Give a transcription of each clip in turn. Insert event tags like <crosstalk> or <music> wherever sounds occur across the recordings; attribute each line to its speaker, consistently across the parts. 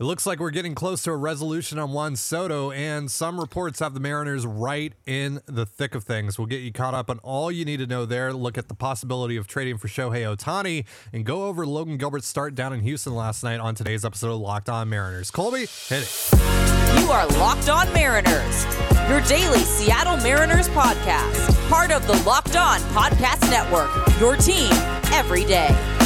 Speaker 1: It looks like we're getting close to a resolution on Juan Soto, and some reports have the Mariners right in the thick of things. We'll get you caught up on all you need to know there. Look at the possibility of trading for Shohei Ohtani and go over Logan Gilbert's start down in Houston last night on today's episode of Locked On Mariners. Colby, hit it.
Speaker 2: You are Locked On Mariners, your daily Seattle Mariners podcast, part of the Locked On Podcast Network, your team every day.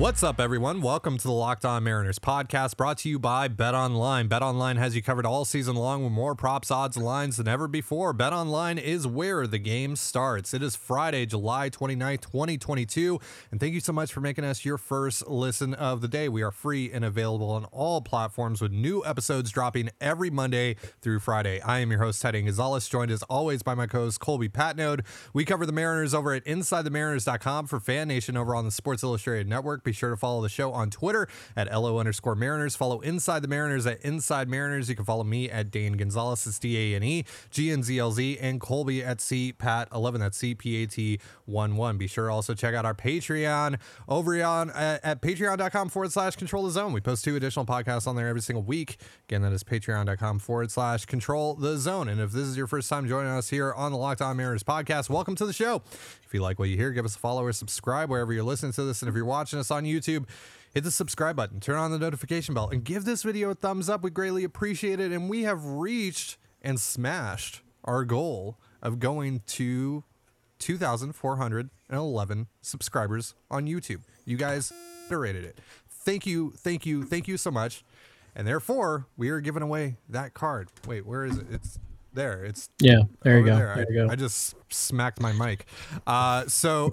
Speaker 1: What's up, everyone? Welcome to the Locked On Mariners podcast brought to you by Bet Online. Bet Online has you covered all season long with more props, odds, and lines than ever before. Bet Online is where the game starts. It is Friday, July 29th, 2022. And thank you so much for making us your first listen of the day. We are free and available on all platforms with new episodes dropping every Monday through Friday. I am your host, Teddy Gonzalez, joined as always by my co host, Colby Patnode. We cover the Mariners over at InsideTheMariners.com for Fan Nation over on the Sports Illustrated Network. Be sure to follow the show on Twitter at LO underscore Mariners. Follow Inside the Mariners at Inside Mariners. You can follow me at Dane Gonzalez. It's D A N E G N Z L Z and Colby at C Pat 11. That's C P A T 1 1. Be sure to also check out our Patreon over on at, at patreon.com forward slash control the zone. We post two additional podcasts on there every single week. Again, that is patreon.com forward slash control the zone. And if this is your first time joining us here on the Locked On Mariners podcast, welcome to the show. If you like what you hear, give us a follow or subscribe wherever you're listening to this. And if you're watching us on YouTube, hit the subscribe button, turn on the notification bell, and give this video a thumbs up. We greatly appreciate it. And we have reached and smashed our goal of going to 2,411 subscribers on YouTube. You guys iterated it. Thank you, thank you, thank you so much. And therefore, we are giving away that card. Wait, where is it? It's there. It's
Speaker 3: Yeah, there you go.
Speaker 1: There.
Speaker 3: There
Speaker 1: I,
Speaker 3: you go.
Speaker 1: I just smacked my mic. Uh, so,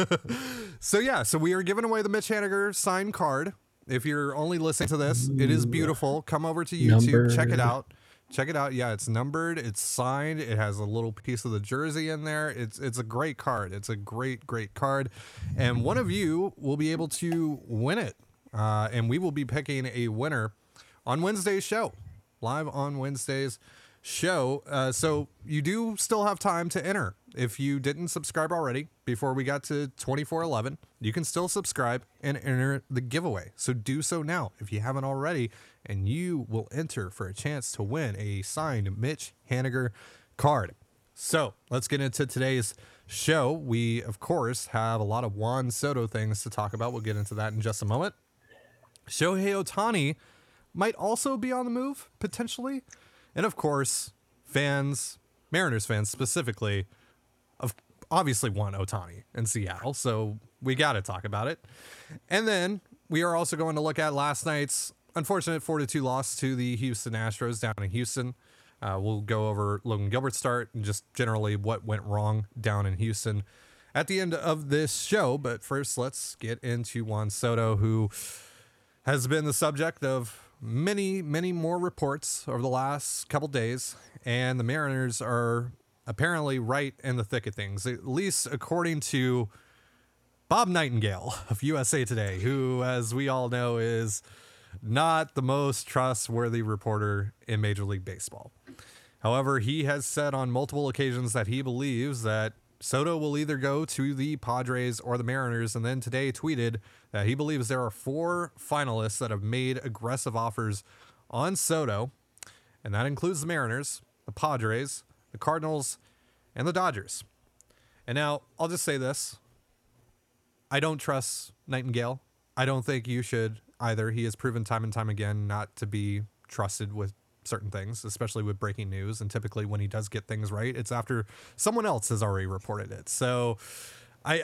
Speaker 1: <laughs> so yeah. So we are giving away the Mitch Haniger signed card. If you're only listening to this, it is beautiful. Come over to YouTube, check it out. Check it out. Yeah, it's numbered. It's signed. It has a little piece of the jersey in there. It's it's a great card. It's a great great card, and one of you will be able to win it. Uh, and we will be picking a winner on Wednesday's show, live on Wednesday's show. Uh, so you do still have time to enter. If you didn't subscribe already before we got to 2411, you can still subscribe and enter the giveaway. So do so now if you haven't already, and you will enter for a chance to win a signed Mitch Haniger card. So let's get into today's show. We, of course, have a lot of Juan Soto things to talk about. We'll get into that in just a moment. Shohei Ohtani might also be on the move, potentially. And of course, fans, Mariners fans specifically, of obviously want Ohtani in Seattle. So we got to talk about it. And then we are also going to look at last night's unfortunate 4 2 loss to the Houston Astros down in Houston. Uh, we'll go over Logan Gilbert's start and just generally what went wrong down in Houston at the end of this show. But first, let's get into Juan Soto, who has been the subject of many, many more reports over the last couple days, and the Mariners are apparently right in the thick of things, at least according to Bob Nightingale of USA Today, who, as we all know, is not the most trustworthy reporter in Major League Baseball. However, he has said on multiple occasions that he believes that Soto will either go to the Padres or the Mariners, and then today tweeted that he believes there are four finalists that have made aggressive offers on Soto, and that includes the Mariners, the Padres, the Cardinals, and the Dodgers. And now I'll just say this I don't trust Nightingale. I don't think you should either. He has proven time and time again not to be trusted with certain things, especially with breaking news. And typically, when he does get things right, it's after someone else has already reported it. So, I,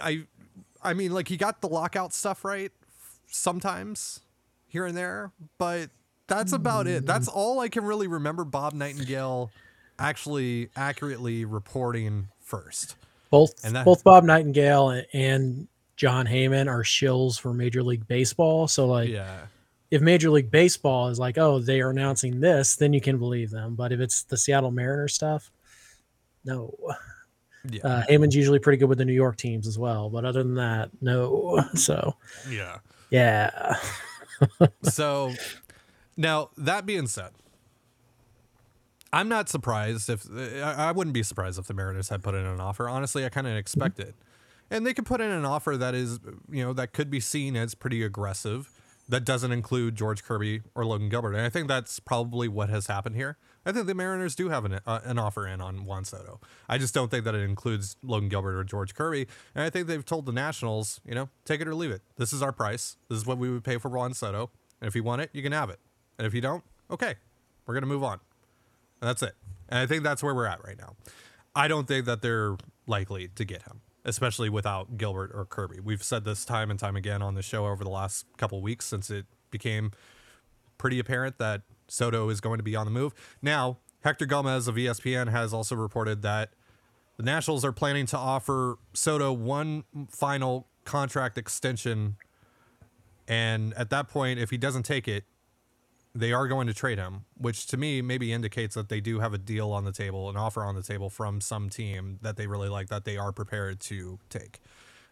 Speaker 1: I, I mean, like he got the lockout stuff right sometimes here and there, but that's about it. Mm. That's all I can really remember. Bob Nightingale actually accurately reporting first.
Speaker 3: both
Speaker 1: that-
Speaker 3: both Bob Nightingale and Jon Heyman are shills for Major League Baseball. So like
Speaker 1: Yeah.
Speaker 3: If Major League Baseball is like, oh, they are announcing this, then you can believe them. But if it's the Seattle Mariners stuff, no.
Speaker 1: Yeah.
Speaker 3: Uh, Heyman's usually pretty good with the New York teams as well. But other than that, no. <laughs> So
Speaker 1: yeah.
Speaker 3: yeah. <laughs>
Speaker 1: so now that being said i'm not surprised if I, I wouldn't be surprised if the mariners had put in an offer honestly i kind of expect it and they could put in an offer that is you know that could be seen as pretty aggressive that doesn't include George Kirby or Logan Gilbert. And I think that's probably what has happened here. I think the Mariners do have an, uh, an offer in on Juan Soto. I just don't think that it includes Logan Gilbert or George Kirby. And I think they've told the Nationals, you know, take it or leave it. This is our price. This is what we would pay for Juan Soto. And if you want it, you can have it. And if you don't, okay, we're going to move on. And that's it. And I think that's where we're at right now. I don't think that they're likely to get him especially without Gilbert or Kirby. We've said this time and time again on the show over the last couple weeks since it became pretty apparent that Soto is going to be on the move. Now, Hector Gomez of ESPN has also reported that the Nationals are planning to offer Soto one final contract extension. And at that point, if he doesn't take it, they are going to trade him, which to me maybe indicates that they do have a deal on the table, an offer on the table from some team that they really like that they are prepared to take.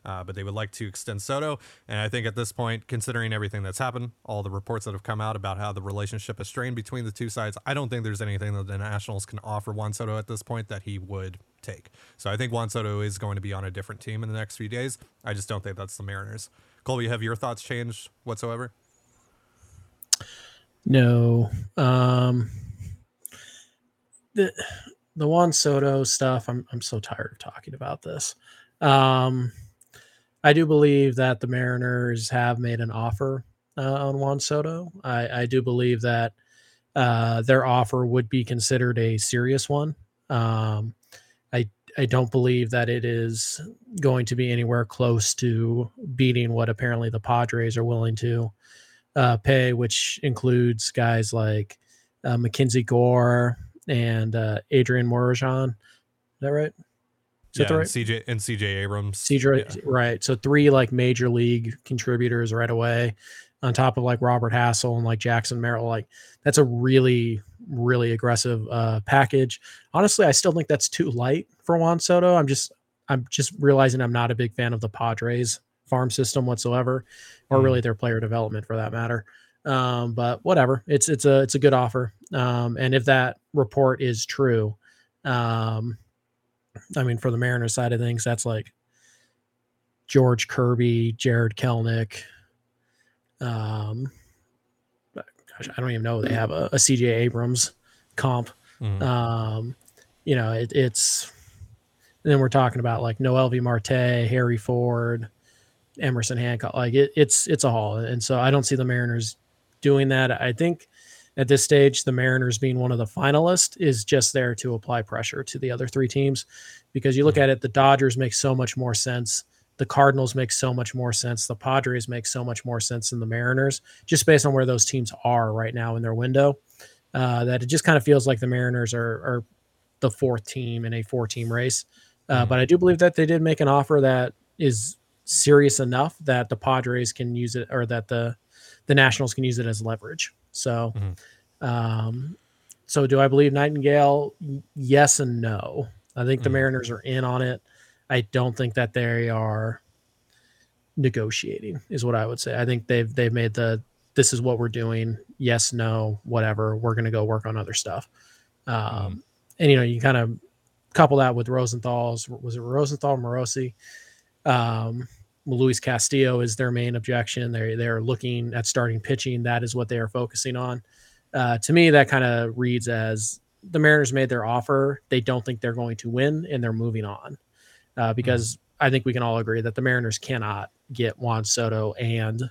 Speaker 1: Uh, but they would like to extend Soto. And I think at this point, considering everything that's happened, all the reports that have come out about how the relationship is strained between the two sides, I don't think there's anything that the Nationals can offer Juan Soto at this point that he would take. So I think Juan Soto is going to be on a different team in the next few days. I just don't think that's the Mariners. Colby, have your thoughts changed whatsoever?
Speaker 3: No. Um the the Juan Soto stuff, I'm I'm so tired of talking about this. Um I do believe that the Mariners have made an offer uh, on Juan Soto. I, I do believe that uh, their offer would be considered a serious one. Um, I I don't believe that it is going to be anywhere close to beating what apparently the Padres are willing to uh, pay, which includes guys like uh, Mackenzie Gore and uh, Adrian Morejon. Is that right?
Speaker 1: Is yeah, that right? And CJ and CJ Abrams.
Speaker 3: CJ, yeah. right. So three like major league contributors right away, on top of like Robert Hassell and like Jackson Merrill. Like that's a really really aggressive uh, package. Honestly, I still think that's too light for Juan Soto. I'm just I'm just realizing I'm not a big fan of the Padres farm system whatsoever, or mm. really their player development for that matter. Um, but whatever, it's it's a it's a good offer. Um, and if that report is true, um, I mean, for the Mariners side of things, that's like George Kirby, Jarred Kelenic. Um, gosh, I don't even know they have a, a CJ Abrams comp. Mm. Um, you know, it, it's then we're talking about like Noelvi Marte, Harry Ford, Emerson Hancock. Like it, it's it's a haul, and so I don't see the Mariners doing that. I think at this stage, the Mariners being one of the finalists is just there to apply pressure to the other three teams, because you look at it, the Dodgers make so much more sense. The Cardinals make so much more sense. The Padres make so much more sense than the Mariners, just based on where those teams are right now in their window. Uh, that it just kind of feels like the Mariners are, are the fourth team in a four-team race. Uh, mm-hmm. But I do believe that they did make an offer that is serious enough that the Padres can use it or that the the Nationals can use it as leverage. So, mm-hmm. um, so do I believe Nightingale? Yes and no. I think mm-hmm. the Mariners are in on it. I don't think that they are negotiating. Is what I would say. I think they've they've made the this is what we're doing. Yes, no, whatever. We're going to go work on other stuff. Um, mm-hmm. And you know, you kind of couple that with Rosenthal's. Was it Rosenthal Morosi? Um, Luis Castillo is their main objection. They're they're looking at starting pitching. That is what they are focusing on. Uh, to me, that kind of reads as the Mariners made their offer. They don't think they're going to win, and they're moving on. Uh, mm-hmm. because mm-hmm. I think we can all agree that the Mariners cannot get Juan Soto and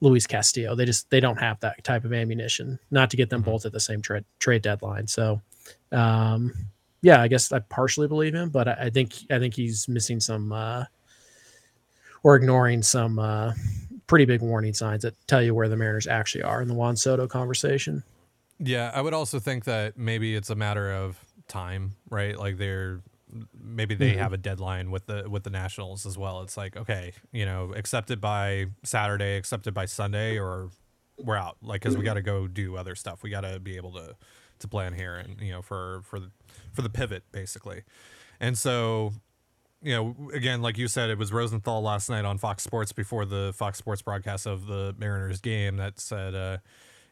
Speaker 3: Luis Castillo. They just they don't have that type of ammunition. Not to get them mm-hmm. both at the same trade trade deadline. So, um, yeah, I guess I partially believe him, but I, I think I think he's missing some uh, or ignoring some uh, pretty big warning signs that tell you where the Mariners actually are in the Juan Soto conversation.
Speaker 1: Yeah, I would also think that maybe it's a matter of time, right? Like they're maybe they mm-hmm. have a deadline with the with the Nationals as well. It's like okay, you know, accepted by Saturday, accepted by Sunday, or we're out. Like because we got to go do other stuff. We got to be able to to plan here and you know for for the for the pivot basically. And so, you know, again, like you said, it was Rosenthal last night on Fox Sports before the Fox Sports broadcast of the Mariners game that said, uh,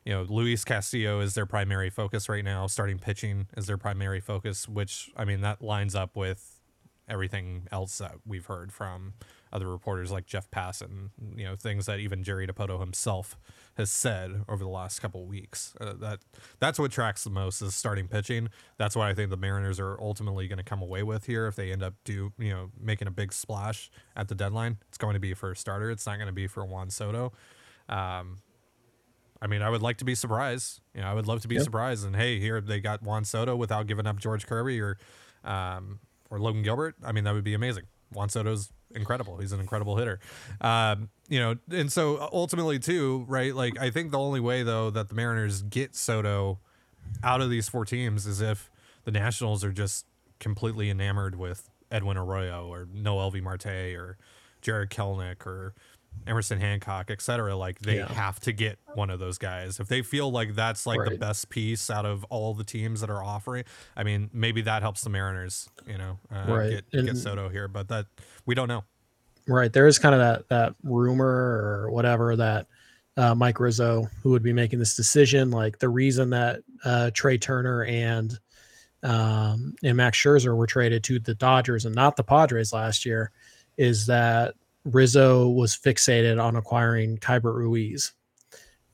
Speaker 1: you know, Luis Castillo is their primary focus right now. Starting pitching is their primary focus, which I mean that lines up with everything else that we've heard from other reporters like Jeff Passan, you know, things that even Jerry Dipoto himself has said over the last couple of weeks. Uh, that that's what tracks the most is starting pitching. That's what I think the Mariners are ultimately going to come away with here if they end up do you know making a big splash at the deadline. It's going to be for a starter. It's not going to be for Juan Soto. Um, I mean, I would like to be surprised. You know, I would love to be surprised. And hey, here they got Juan Soto without giving up George Kirby or um, or Logan Gilbert. I mean, that would be amazing. Juan Soto's incredible. He's an incredible hitter. Um, you know, and so ultimately too, right? Like I think the only way though that the Mariners get Soto out of these four teams is if the Nationals are just completely enamored with Edwin Arroyo or Noelvi Marte or Jarred Kelenic or Emerson Hancock, et cetera. Like they
Speaker 3: Yeah.
Speaker 1: have to get one of those guys. If they feel like that's like the best piece out of all the teams that are offering, I mean, maybe that helps the Mariners, you know, uh,
Speaker 3: Right.
Speaker 1: get, get Soto here, but that we don't know.
Speaker 3: Right. There is kind of that that rumor or whatever that uh, Mike Rizzo, who would be making this decision, like the reason that uh, Trea Turner and um, and Max Scherzer were traded to the Dodgers and not the Padres last year, is that Rizzo was fixated on acquiring Keibert Ruiz.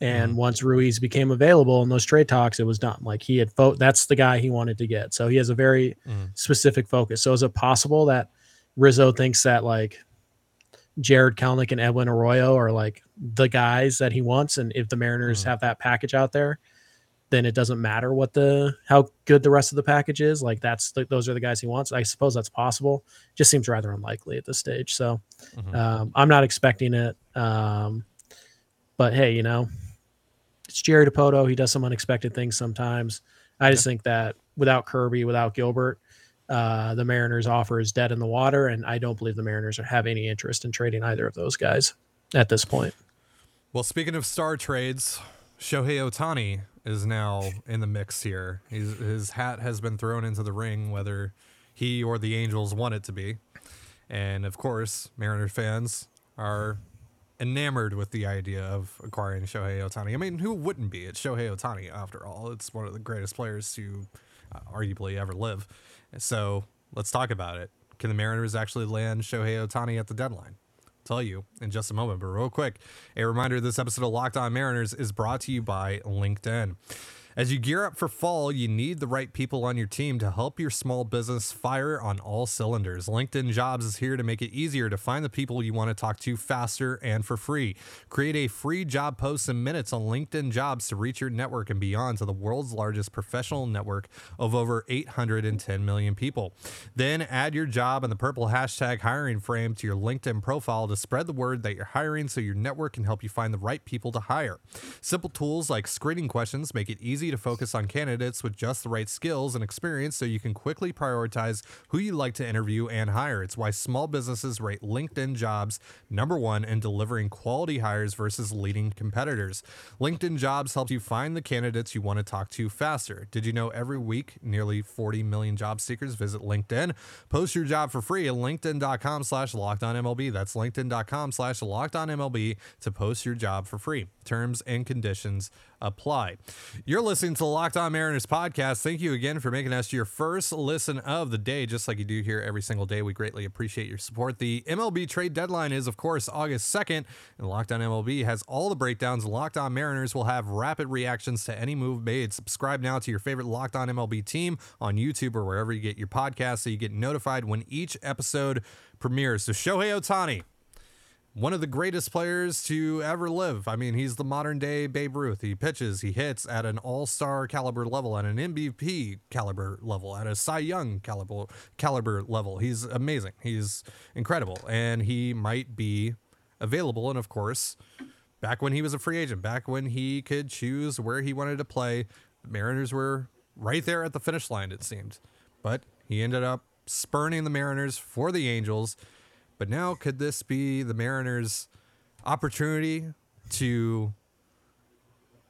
Speaker 3: And
Speaker 1: Mhm.
Speaker 3: once Ruiz became available in those trade talks, it was done. Like he had vote. That's the guy he wanted to get. So he has a very
Speaker 1: Mm.
Speaker 3: specific focus. So is it possible that Rizzo thinks that like Jarred Kelenic and Edwin Arroyo are like the guys that he wants, and if the Mariners
Speaker 1: Mhm.
Speaker 3: have that package out there, then it doesn't matter what the how good the rest of the package is. Like that's the, those are the guys he wants. I suppose that's possible. Just seems rather unlikely at this stage. So
Speaker 1: Mhm.
Speaker 3: um, I'm not expecting it. Um, but hey, you know, it's Jerry Dipoto. He does some unexpected things sometimes. I just think that without Kirby, without Gilbert, uh, the Mariners offer is dead in the water, and I don't believe the Mariners have any interest in trading either of those guys at this point.
Speaker 1: Well, speaking of star trades, Shohei Ohtani is now in the mix here. He's, his hat has been thrown into the ring, whether he or the Angels want it to be. And of course, Mariner fans are enamored with the idea of acquiring Shohei Ohtani. I mean, who wouldn't be? It's Shohei Ohtani, after all. It's one of the greatest players to uh, arguably ever live. So let's talk about it. Can the Mariners actually land Shohei Ohtani at the deadline? Tell you in just a moment. But real quick, a reminder this episode of Locked On Mariners is brought to you by LinkedIn. As you gear up for fall, you need the right people on your team to help your small business fire on all cylinders. LinkedIn Jobs is here to make it easier to find the people you want to talk to faster and for free. Create a free job post in minutes on LinkedIn Jobs to reach your network and beyond to the world's largest professional network of over 810 million people. Then add your job and the purple hashtag hiring frame to your LinkedIn profile to spread the word that you're hiring so your network can help you find the right people to hire. Simple tools like screening questions make it easy to focus on candidates with just the right skills and experience so you can quickly prioritize who you'd like to interview and hire. It's why small businesses rate LinkedIn jobs number one in delivering quality hires versus leading competitors. LinkedIn jobs helps you find the candidates you want to talk to faster. Did you know every week nearly 40 million job seekers visit LinkedIn? Post your job for free at linkedin.com slash MLB. That's linkedin.com slash MLB to post your job for free. Terms and conditions apply. You're listening to the Locked On Mariners podcast. Thank you again for making us your first listen of the day, just like you do here every single day. We greatly appreciate your support. The MLB trade deadline is, of course, August 2nd, and Locked On MLB has all the breakdowns. Locked On Mariners will have rapid reactions to any move made. Subscribe now to your favorite Locked On MLB team on YouTube or wherever you get your podcasts so you get notified when each episode premieres. So, Shohei Ohtani one of the greatest players to ever live. I mean, he's the modern day Babe Ruth. He pitches, he hits at an all star caliber level, at an MVP caliber level, at a Cy Young caliber caliber level. He's amazing. He's incredible, and he might be available. And of course, back when he was a free agent, back when he could choose where he wanted to play, the Mariners were right there at the finish line. It seemed, but he ended up spurning the Mariners for the Angels. But now, could this be the Mariners' opportunity to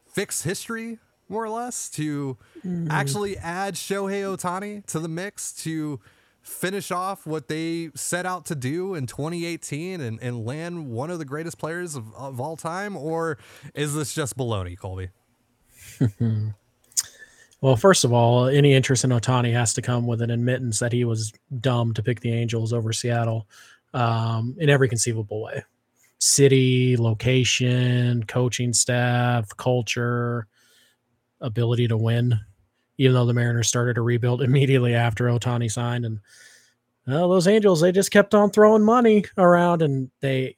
Speaker 1: fix history, more or less, to mm-hmm. actually add Shohei Ohtani to the mix, to finish off what they set out to do in 2018 and, and land one of the greatest players of, of all time? Or is this just baloney, Colby? <laughs>
Speaker 3: Well, first of all, any interest in Ohtani has to come with an admittance that he was dumb to pick the Angels over Seattle. Um, in every conceivable way city, location, coaching staff, culture, ability to win. Even though the Mariners started a rebuild <laughs> immediately after Ohtani signed, and well, those Angels they just kept on throwing money around, and they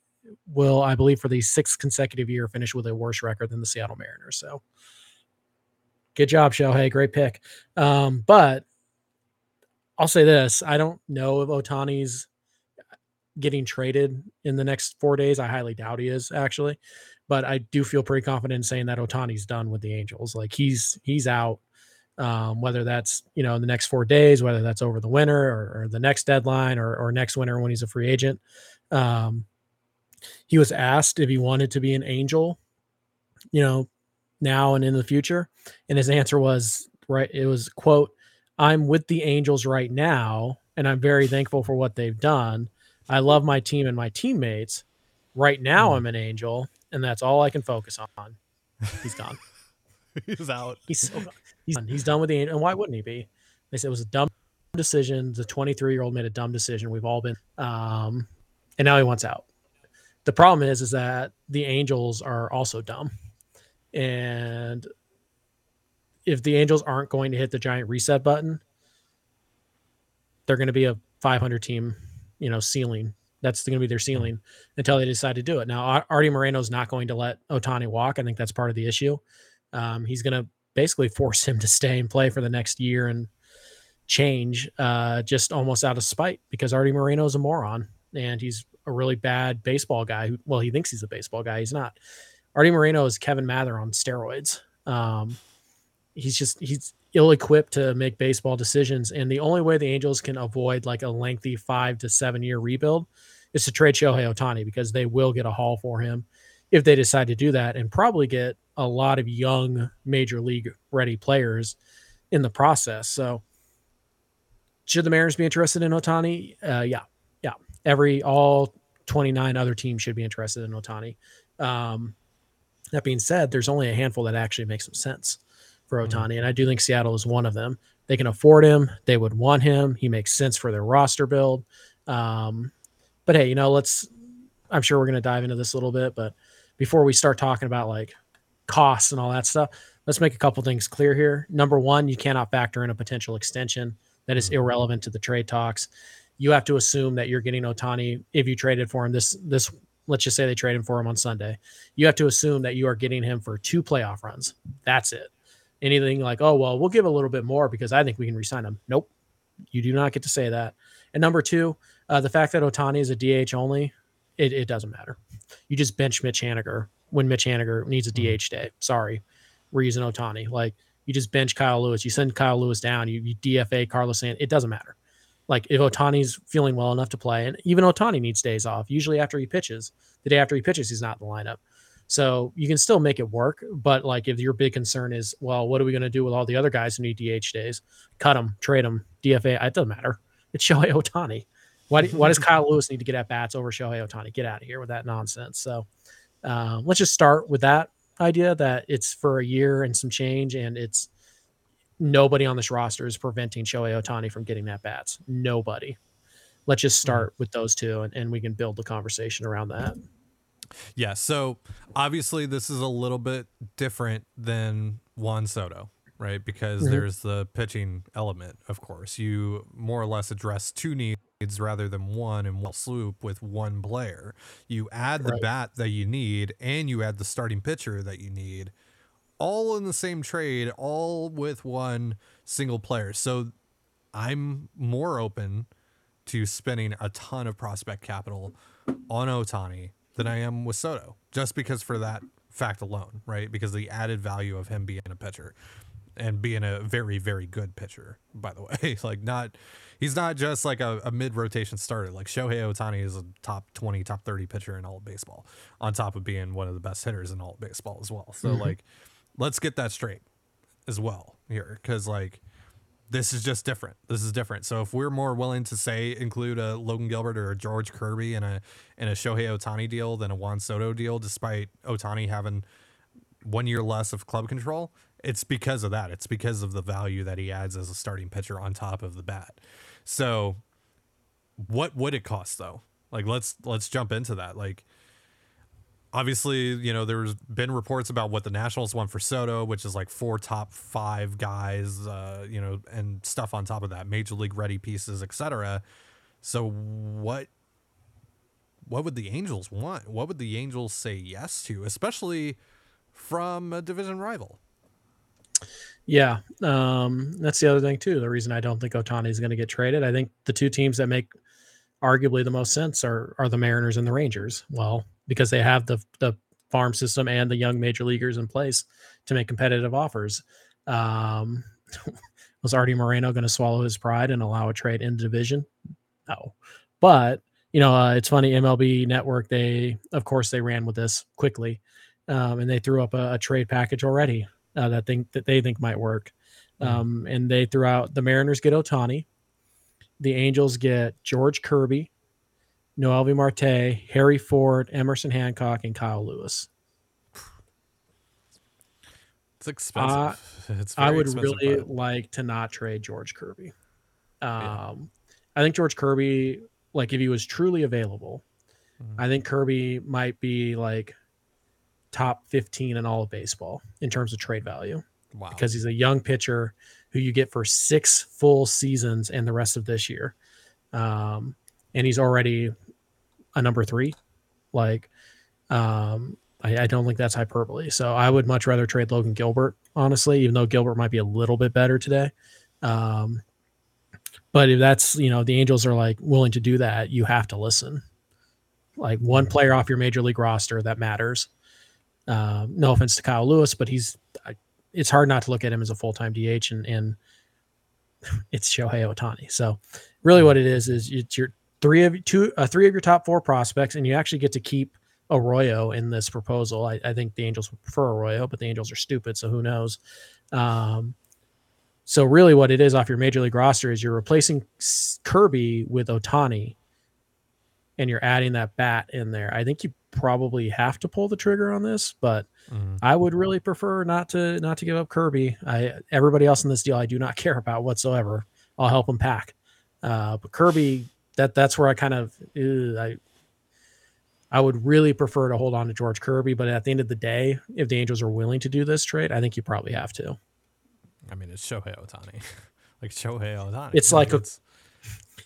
Speaker 3: will, I believe, for the sixth consecutive year, finish with a worse record than the Seattle Mariners. So, good job, Shohei. Great pick. Um, but I'll say this: I don't know if Ohtani's getting traded in the next four days. I highly doubt he is actually, but I do feel pretty confident in saying that Ohtani's done with the Angels. Like he's he's out. Um, whether that's you know in the next four days, whether that's over the winter or, or the next deadline or, or next winter when he's a free agent. Um, he was asked if he wanted to be an angel, you know, now and in the future, and his answer was right. It was quote, "I'm with the Angels right now, and I'm very thankful for what they've done. I love my team and my teammates. Right now, I'm an angel, and that's all I can focus on. He's gone. <laughs>
Speaker 1: he's out.
Speaker 3: He's so gone. He's done. He's done with the angel. And why wouldn't he be? They said it was a dumb decision. The 23 year old made a dumb decision. We've all been, um, and now he wants out. The problem is, is that the Angels are also dumb, and if the Angels aren't going to hit the giant reset button, they're going to be a 500 team you know ceiling. That's going to be their ceiling until they decide to do it. Now, Arte Moreno is not going to let Ohtani walk. I think that's part of the issue. Um, he's going to basically force <laughs> him to stay and play for the next year and change, uh, just almost out of spite because Arte Moreno is a moron and he's a really bad baseball guy. Who, well, he thinks he's a baseball guy. He's not. Arte Moreno is Kevin Mather on steroids. Um, he's just he's ill-equipped to make baseball decisions. And the only way the angels can avoid like a lengthy five to seven year rebuild is to trade shohei ohtani because they will get a haul for him if they decide to do that and probably get a lot of young major league ready players in the process. So should the mariners be interested in ohtani? Uh, yeah yeah. Every all 29 other teams should be interested in ohtani. Um, that being said there's only a handful that actually makes some sense for mm-hmm. And I do think Seattle is one of them. They can afford him. They would want him. He makes sense for their roster build. Um, but hey, you know, let's. I'm sure we're going to dive into this a little bit, but before we start talking about like costs and all that stuff, let's make a couple things clear here. Number one, you cannot factor in a potential extension that is mm-hmm. irrelevant to the trade talks. You have to assume that you're getting Ohtani if you traded for him this this let's just say they trade him for him on Sunday. You have to assume that you are getting him for two playoff runs. That's it anything like, oh, well, we'll give a little bit more because I think we can resign him. Nope. You do not get to say that. And number two, uh, the fact that Ohtani is a DH only, it, it doesn't matter. You just bench Mitch Haniger when Mitch Haniger needs a mm-hmm. DH day. Sorry. We're using Ohtani. Like you just bench Kyle Lewis. You send Kyle Lewis down. You, you DFA Carlos Sand. It doesn't matter. Like if Ohtani's feeling well enough to play, and even Ohtani needs days off. Usually after he pitches, the day after he pitches, he's not in the lineup. So you can still make it work. But like if your big concern is, well, what are we going to do with all the other guys who need DH days? Cut them, trade them, DFA. It doesn't matter. It's <laughs> Shohei Ohtani. Why, do, <laughs> why does Kyle Lewis need to get at bats over Shohei Ohtani? Get out of here with that nonsense. So uh, let's just start with that idea that it's for a year and some change, and it's nobody on this roster is preventing Shohei Ohtani from getting at bats. Nobody. Let's just start with those two, and, and we can build the conversation around that.
Speaker 1: Yeah. So obviously, this is a little bit different than Juan Soto, right? Because mm-hmm. there's the pitching element, of course. You more or less address two needs rather than one in one swoop with one player. You add the right. bat that you need and you add the starting pitcher that you need all in the same trade, all with one single player. So I'm more open to spending a ton of prospect capital on Ohtani than I am with Soto, just because for that fact alone, right? Because the added value of him being a pitcher and being a very, very good pitcher, by the <laughs> way. like not he's not just like a, a mid rotation starter. Like Shohei Ohtani is a top twenty, top thirty pitcher in all of baseball, on top of being one of the best hitters in all of baseball as well. So mm-hmm. like let's get that straight as well here. Cause like this is just different. This is different. So if we're more willing to say include a Logan Gilbert or a George Kirby in a in a Shohei Ohtani deal than a Juan Soto deal, despite Ohtani having one year less of club control, it's because of that. It's because of the value that he adds as a starting pitcher on top of the bat. So what would it cost though? Like let's let's jump into that. Like obviously, you know, there's been reports about what the Nationals want for Soto, which is like four top five guys, uh, you know, and stuff on top of that, major league ready pieces, etc. So what what would the Angels want? What would the Angels say yes to, especially from a division rival?
Speaker 3: Yeah, um, that's the other thing too. The reason I don't think Ohtani is going to get traded, I think the two teams that make arguably the most sense are are the Mariners and the Rangers. Well, because they have the the farm system and the young major leaguers in place to make competitive offers. Um, <laughs> was Arte Moreno going to swallow his pride and allow a trade in the division? No, but you know, uh, it's funny. MLB Network, they of course they ran with this quickly, um, and they threw up a, a trade package already uh, that think that they think might work. Um, and they threw out the Mariners get Ohtani, the Angels get George Kirby, Noelvi Marte, Harry Ford, Emerson Hancock, and Kyle Lewis.
Speaker 1: It's expensive. Uh, it's
Speaker 3: I would really part. like to not trade George Kirby. Um, yeah. I think George Kirby, like if he was truly available, mm-hmm. I think Kirby might be like top 15 in all of baseball in terms of trade value. Wow. Because he's a young pitcher who you get for six full seasons and the rest of this year. Um, and he's already a number three. Like, um, I, I, don't think that's hyperbole. So I would much rather trade Logan Gilbert, honestly, even though Gilbert might be a little bit better today. Um, but if that's, you know, the Angels are like willing to do that, you have to listen. Like one player off your major league roster that matters. Uh, no offense to Kyle Lewis, but he's it's hard not to look at him as a full time DH, and and <laughs> it's Shohei Ohtani. So really, what it is is it's your three of two, uh, three of your top four prospects, and you actually get to keep Arroyo in this proposal. I, I think the Angels would prefer Arroyo, but the Angels are stupid, so who knows? Um, so really, what it is off your major league roster is you're replacing Kirby with Ohtani, and you're adding that bat in there. I think you probably have to pull the trigger on this, but mm-hmm. I would really prefer not to not to give up Kirby. I everybody else in this deal I do not <laughs> care about whatsoever. I'll help him pack. Uh, but Kirby, that that's where I kind of I I would really prefer to hold on to George Kirby, but at the end of the day, if the Angels are willing to do this trade, I think you probably have to.
Speaker 1: I mean, it's Shohei Ohtani, <laughs> like Shohei Ohtani.
Speaker 3: It's like a,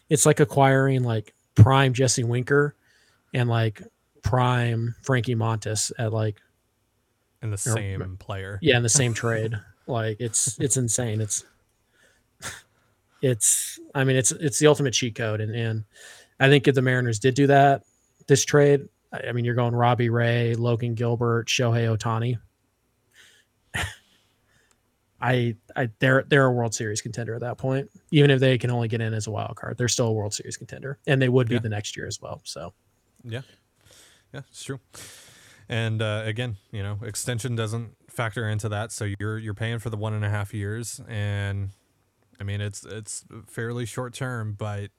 Speaker 3: it's like acquiring like prime Jesse Winker and like prime Frankie Montas at like
Speaker 1: in the same or, player.
Speaker 3: Yeah, in the same trade. Like it's it's insane. It's it's I mean it's it's the ultimate cheat code and and I think if the Mariners did do that this trade, I mean you're going Robbie Ray, Logan Gilbert, Shohei Ohtani. <laughs> I, I they're they're a World Series contender at that point. Even if they can only get in as a wild card, they're still a World Series contender, and they would be yeah. the next year as well. So,
Speaker 1: yeah, yeah, it's true. And uh, again, you know, extension doesn't factor into that, so you're you're paying for the one and a half years, and I mean it's it's fairly short term, but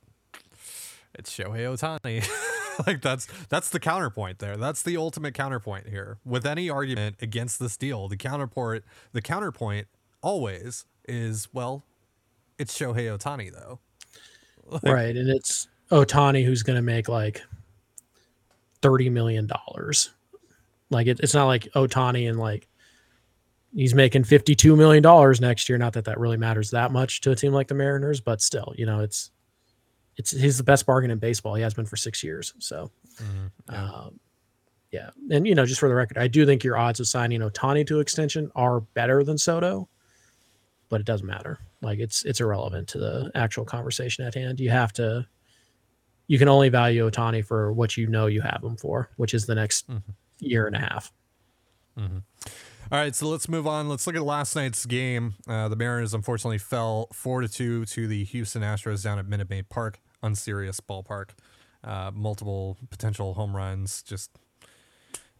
Speaker 1: it's Shohei Ohtani. <laughs> like that's that's the counterpoint there. That's the ultimate counterpoint here. With any argument against this deal, the counterpoint the counterpoint always is well, it's Shohei Ohtani though. <laughs>
Speaker 3: Like, right, and it's Ohtani who's going to make like thirty million dollars. Like it, it's not like Ohtani and like he's making fifty two million dollars next year. Not that that really matters that much to a team like the Mariners, but still, you know, it's it's he's the best bargain in baseball. He has been for six years. So, mm-hmm. yeah. Um, yeah. And, you know, just for the record, I do think your odds of signing Ohtani to extension are better than Soto but it doesn't matter. Like it's it's irrelevant to the actual conversation at hand. You have to you can only value Ohtani for what you know you have him for, which is the next mm-hmm. year and a half.
Speaker 1: Mm-hmm. All right, so let's move on. Let's look at last night's game. Uh, the Mariners unfortunately fell four to two to the Houston Astros down at Minute Maid Park, unserious ballpark. Uh, multiple potential home runs, just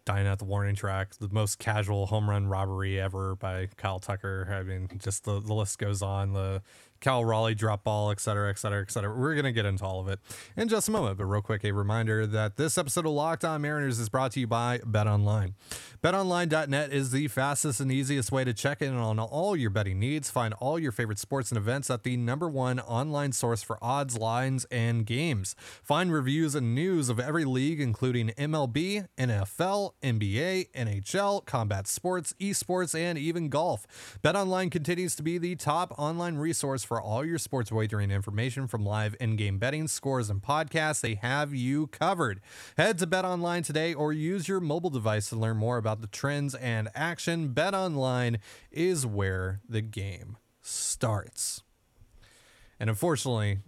Speaker 1: dying at the warning track, the most casual home run robbery ever by Kyle Tucker. I mean, just the, the list goes on. The Cal Raleigh drop ball, et cetera, et cetera, et cetera. We're going to get into all of it in just a moment. But real quick, a reminder that this episode of Locked On Mariners is brought to you by Bet Online. BetOnline.net is the fastest and easiest way to check in on all your betting needs. Find all your favorite sports and events at the number one online source for odds, lines, and games. Find reviews and news of every league, including MLB, NFL, NBA, NHL, combat sports, esports, and even golf. BetOnline continues to be the top online resource for all your sports wagering information from live in-game betting, scores, and podcasts. They have you covered. Head to BetOnline today or use your mobile device to learn more about the trends and action. BetOnline is where the game starts. And unfortunately,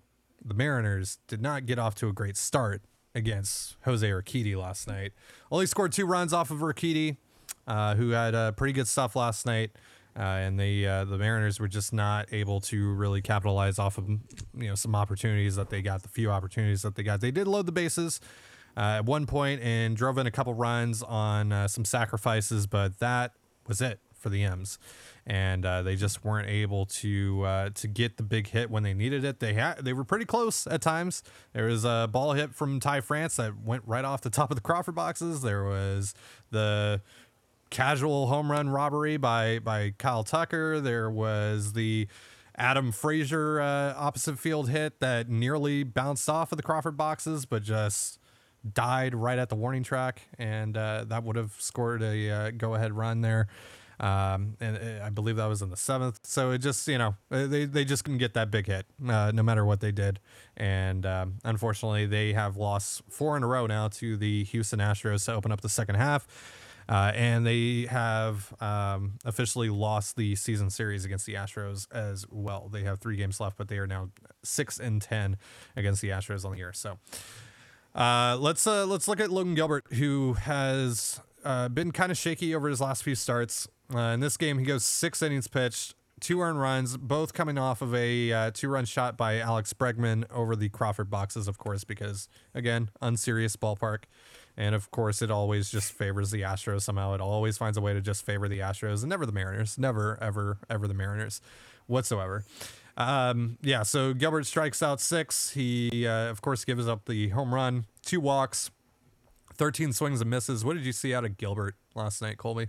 Speaker 1: the Mariners did not get off to a great start against Jose Urquidy last night. Only scored two runs off of Urquidy, uh, who had uh, pretty good stuff last night. Uh, and the uh, the Mariners were just not able to really capitalize off of you know some opportunities that they got, the few opportunities that they got. They did load the bases uh, at one point and drove in a couple runs on uh, some sacrifices, but that was it for the M's, and uh, they just weren't able to uh, to get the big hit when they needed it. They had they were pretty close at times. There was a ball hit from Ty France that went right off the top of the Crawford boxes. There was the casual home run robbery by by Kyle Tucker. There was the Adam Frazier uh, opposite field hit that nearly bounced off of the Crawford boxes, but just died right at the warning track, and uh, that would have scored a uh, go ahead run there. Um, and uh, I believe that was in the seventh. So it just, you know, uh, they, they just couldn't get that big hit, uh, no matter what they did. And um, unfortunately, they have lost four in a row now to the Houston Astros to open up the second half. Uh, and they have um, officially lost the season series against the Astros as well. They have three games left, but they are now six and ten against the Astros on the year. So uh, let's uh, let's look at Logan Gilbert, who has uh, been kind of shaky over his last few starts. Uh, in this game, he goes six innings pitched, two earned runs, both coming off of a uh, two-run shot by Alex Bregman over the Crawford boxes, of course, because again, unserious ballpark. And of course, it always just favors the Astros somehow. It always finds a way to just favor the Astros and never the Mariners. Never, ever, ever the Mariners whatsoever. Um, yeah, so Gilbert strikes out six. He, uh, of course, gives up the home run, two walks, 13 swings and misses. What did you see out of Gilbert last night, Colby?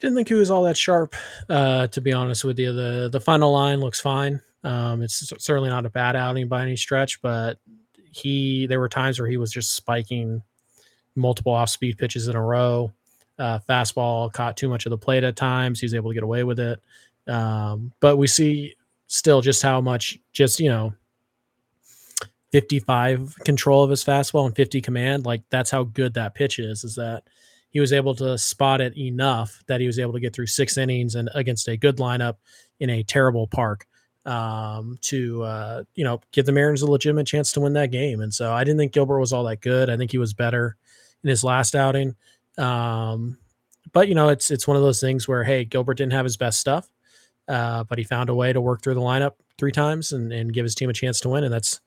Speaker 3: Didn't think he was all that sharp, uh, to be honest with you. The the final line looks fine. Um, it's certainly not a bad outing by any stretch, but he there were times where he was just spiking multiple off speed pitches in a row. Uh, fastball caught too much of the plate at times. He was able to get away with it. Um, but we see still just how much, just, you know, 55 control of his fastball and 50 command. Like that's how good that pitch is, is that he was able to spot it enough that he was able to get through six innings and against a good lineup in a terrible park um, to uh, you know give the Mariners a legitimate chance to win that game. And so I didn't think Gilbert was all that good. I think he was better in his last outing. Um, but you know, it's it's one of those things where hey, Gilbert didn't have his best stuff, uh, but he found a way to work through the lineup three times and, and give his team a chance to win. And that's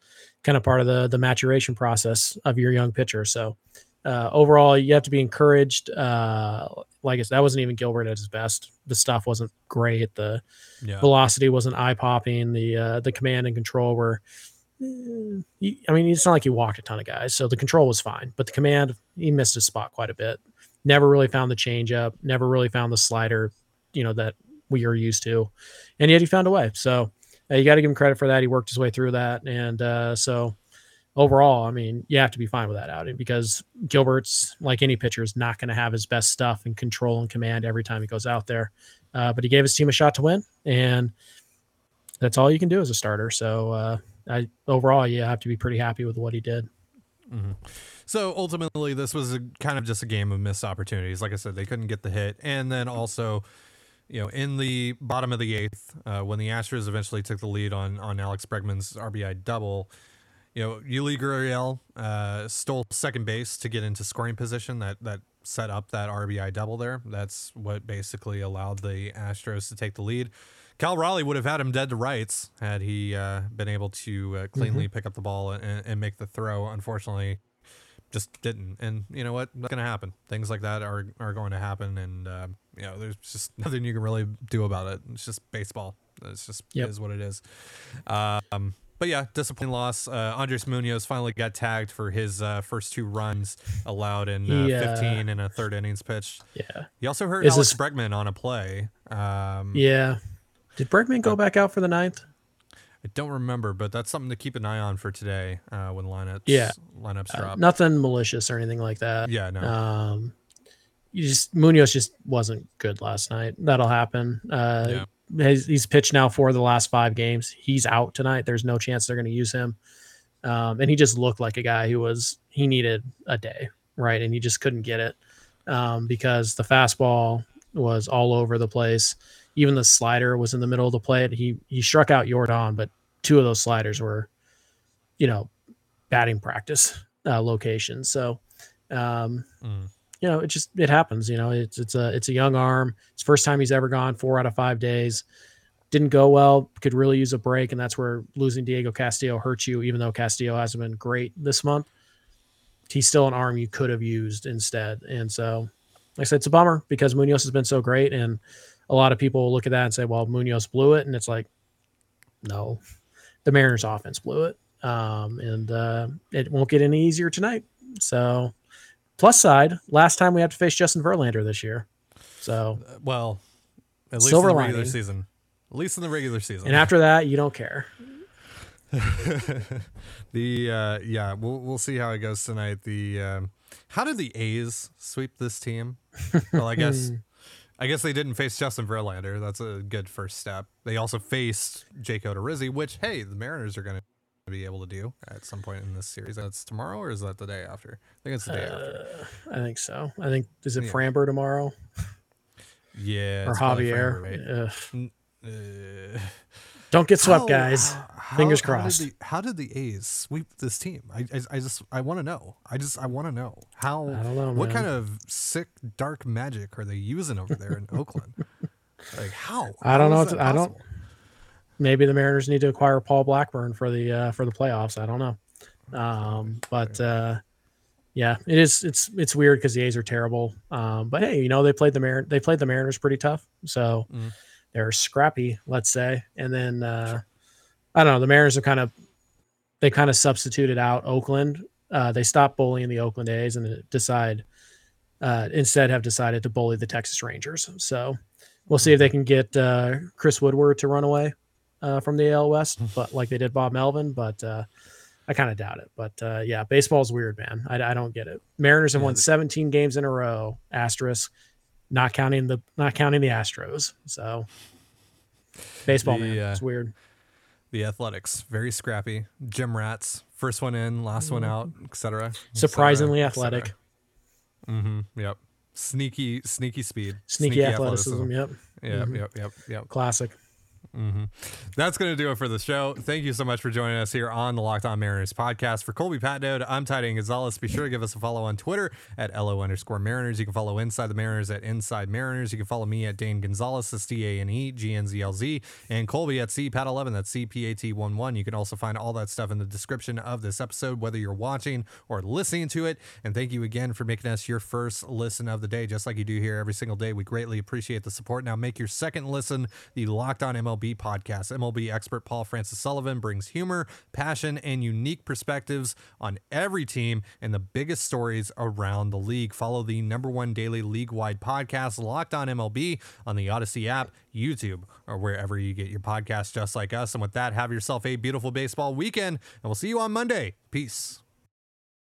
Speaker 3: kind of part of the the maturation process of your young pitcher. So uh, overall, you have to be encouraged. Uh, like I said, that wasn't even Gilbert at his best. The stuff wasn't great. The yeah. velocity wasn't eye popping. The uh, the command and control were. Eh, I mean, it's not like he walked a ton of guys, so the control was fine. But the command, he missed his spot quite a bit. Never really found the changeup. Never really found the slider. You know that we are used to, and yet he found a way. So uh, you got to give him credit for that. He worked his way through that, and uh, so overall, I mean, you have to be fine with that outing because Gilbert's like any pitcher is not going to have his best stuff and control and command every time he goes out there. Uh, but he gave his team a shot to win, and that's all you can do as a starter. So, uh, I overall, you have to be pretty happy with what he did.
Speaker 1: Mm-hmm. So ultimately, this was a, kind of just a game of missed opportunities. Like I said, they couldn't get the hit, and then also, you know, in the bottom of the eighth, uh, when the Astros eventually took the lead on on Alex Bregman's RBI double you know, Yuli Gurriel uh, stole second base to get into scoring position. That that set up that RBI double there. That's what basically allowed the Astros to take the lead. Cal Raleigh would have had him dead to rights had he uh, been able to uh, cleanly mm-hmm. pick up the ball and, and, make the throw. Unfortunately, just didn't. And you know what? That's going to happen. Things like that are are going to happen, and uh, you know, there's just <laughs> nothing you can really do about it. It's just baseball. It's just
Speaker 3: Yep.
Speaker 1: is what it is. Um, but yeah, disappointing loss. Uh, Andres Munoz finally got tagged for his uh, first two runs allowed in uh,
Speaker 3: He, uh,
Speaker 1: 15 in a third innings pitch.
Speaker 3: Yeah.
Speaker 1: He also hurt
Speaker 3: Is
Speaker 1: Alex
Speaker 3: this-
Speaker 1: Bregman on a play. Um,
Speaker 3: Yeah. Did Bregman go back out for the ninth?
Speaker 1: I don't remember, but that's something to keep an eye on for today uh, when lineups
Speaker 3: Yeah.
Speaker 1: lineups
Speaker 3: Uh,
Speaker 1: drop.
Speaker 3: nothing malicious or anything like that.
Speaker 1: yeah, no.
Speaker 3: Um, you just Munoz just wasn't good last night. That'll happen. Uh,
Speaker 1: Yeah.
Speaker 3: He's, he's pitched now for the last five games. He's out tonight. There's no chance they're going to use him. Um, and he just looked like a guy who was he needed a day, right? And he just couldn't get it um, because the fastball was all over the place. Even the slider was in the middle of the plate. He he struck out Jordan, but two of those sliders were, you know, batting practice uh, locations. So. Um,
Speaker 1: Mm.
Speaker 3: You know, it just it happens. You know, it's it's a it's a young arm. It's first time he's ever gone four out of five days. Didn't go well. Could really use a break, and that's where losing Diego Castillo hurts you. Even though Castillo hasn't been great this month, he's still an arm you could have used instead. And so, like I said, it's a bummer because Munoz has been so great, and a lot of people look at that and say, "Well, Munoz blew it," and it's like, no, the Mariners' offense blew it, um, and uh, it won't get any easier tonight. So Plus side, last time we have to face Justin Verlander this year. So,
Speaker 1: Uh, well, at least
Speaker 3: Silver
Speaker 1: in the regular
Speaker 3: lining.
Speaker 1: season. At least in the regular season.
Speaker 3: and after that, you don't care. <laughs>
Speaker 1: the uh, yeah, we'll we'll see how it goes tonight. The um, how did the A's sweep this team? Well, I guess <laughs> I guess they didn't face Justin Verlander. That's a good first step. They also faced Jake Odorizzi, which hey, the Mariners are going to be able to do at some point in this series. That's tomorrow, or is that the day after? I think it's the day after.
Speaker 3: I think so. I think is it
Speaker 1: Yeah.
Speaker 3: Framber tomorrow <laughs>
Speaker 1: Yeah,
Speaker 3: or Javier?
Speaker 1: Framber, right? Uh,
Speaker 3: Don't get swept,
Speaker 1: How-
Speaker 3: guys.
Speaker 1: how-
Speaker 3: Fingers
Speaker 1: how did
Speaker 3: crossed.
Speaker 1: the- How did, the, A's sweep this team? I, I, I just I want to know. I just I want to know how.
Speaker 3: I don't know,
Speaker 1: What
Speaker 3: man.
Speaker 1: kind of sick dark magic are they using over there in <laughs> Oakland? Like how?
Speaker 3: I don't
Speaker 1: How
Speaker 3: know I don't-
Speaker 1: possible?
Speaker 3: Maybe the Mariners need to acquire Paul Blackburn for the uh, for the playoffs. I don't know. Um, but uh, yeah, it is. It's it's weird because the A's are terrible. Um, but hey, you know they played the Mar- they played the Mariners pretty tough, so
Speaker 1: Mm.
Speaker 3: they're scrappy, let's say. And then uh, I don't know. The Mariners have kind of they kind of substituted out Oakland. Uh, they stopped bullying the Oakland A's and decide uh, instead have decided to bully the Texas Rangers. So we'll see if they can get uh, Chris Woodward to run away uh, from the AL West, <laughs> but like they did Bob Melvin. But uh, I kind of doubt it. But uh, yeah, baseball's weird, man. I, I don't get it. Mariners have won 17 games in a row. Asterisk, not counting the not counting the Astros. So baseball,
Speaker 1: The,
Speaker 3: man,
Speaker 1: uh,
Speaker 3: it's weird.
Speaker 1: The Athletics very scrappy. Gym rats. First one in, last one out, etc.
Speaker 3: Surprisingly athletic,
Speaker 1: Mm-hmm. Yep. Sneaky, sneaky speed.
Speaker 3: sneaky, athleticism. Yep,
Speaker 1: Yep,
Speaker 3: Mhm.
Speaker 1: yep, yep, yep.
Speaker 3: classic.
Speaker 1: Hmm That's going to do it for the show. Thank you so much for joining us here on the Locked On Mariners podcast. For Colby Patnode, I'm Tidy Gonzalez. Be sure to give us a follow on Twitter at LO underscore Mariners. You can follow Inside the Mariners at Inside Mariners. You can follow me at Dane Gonzalez, that's D A N E G N Z L Z, and Colby at CPAT11, that's C P A T 1 1. You can also find all that stuff in the description of this episode, whether you're watching or listening to it. And thank you again for making us your first listen of the day, just like you do here every single day. We greatly appreciate the support. Now make your second listen the Locked On MLB podcast. MLB expert Paul Francis Sullivan brings humor, passion, and unique perspectives on every team and the biggest stories around the league. Follow the number one daily league wide podcast, Locked On MLB, on the Odyssey app, YouTube, or wherever you get your podcasts, just like us. And with that, have yourself a beautiful baseball weekend, and we'll see you on Monday. Peace.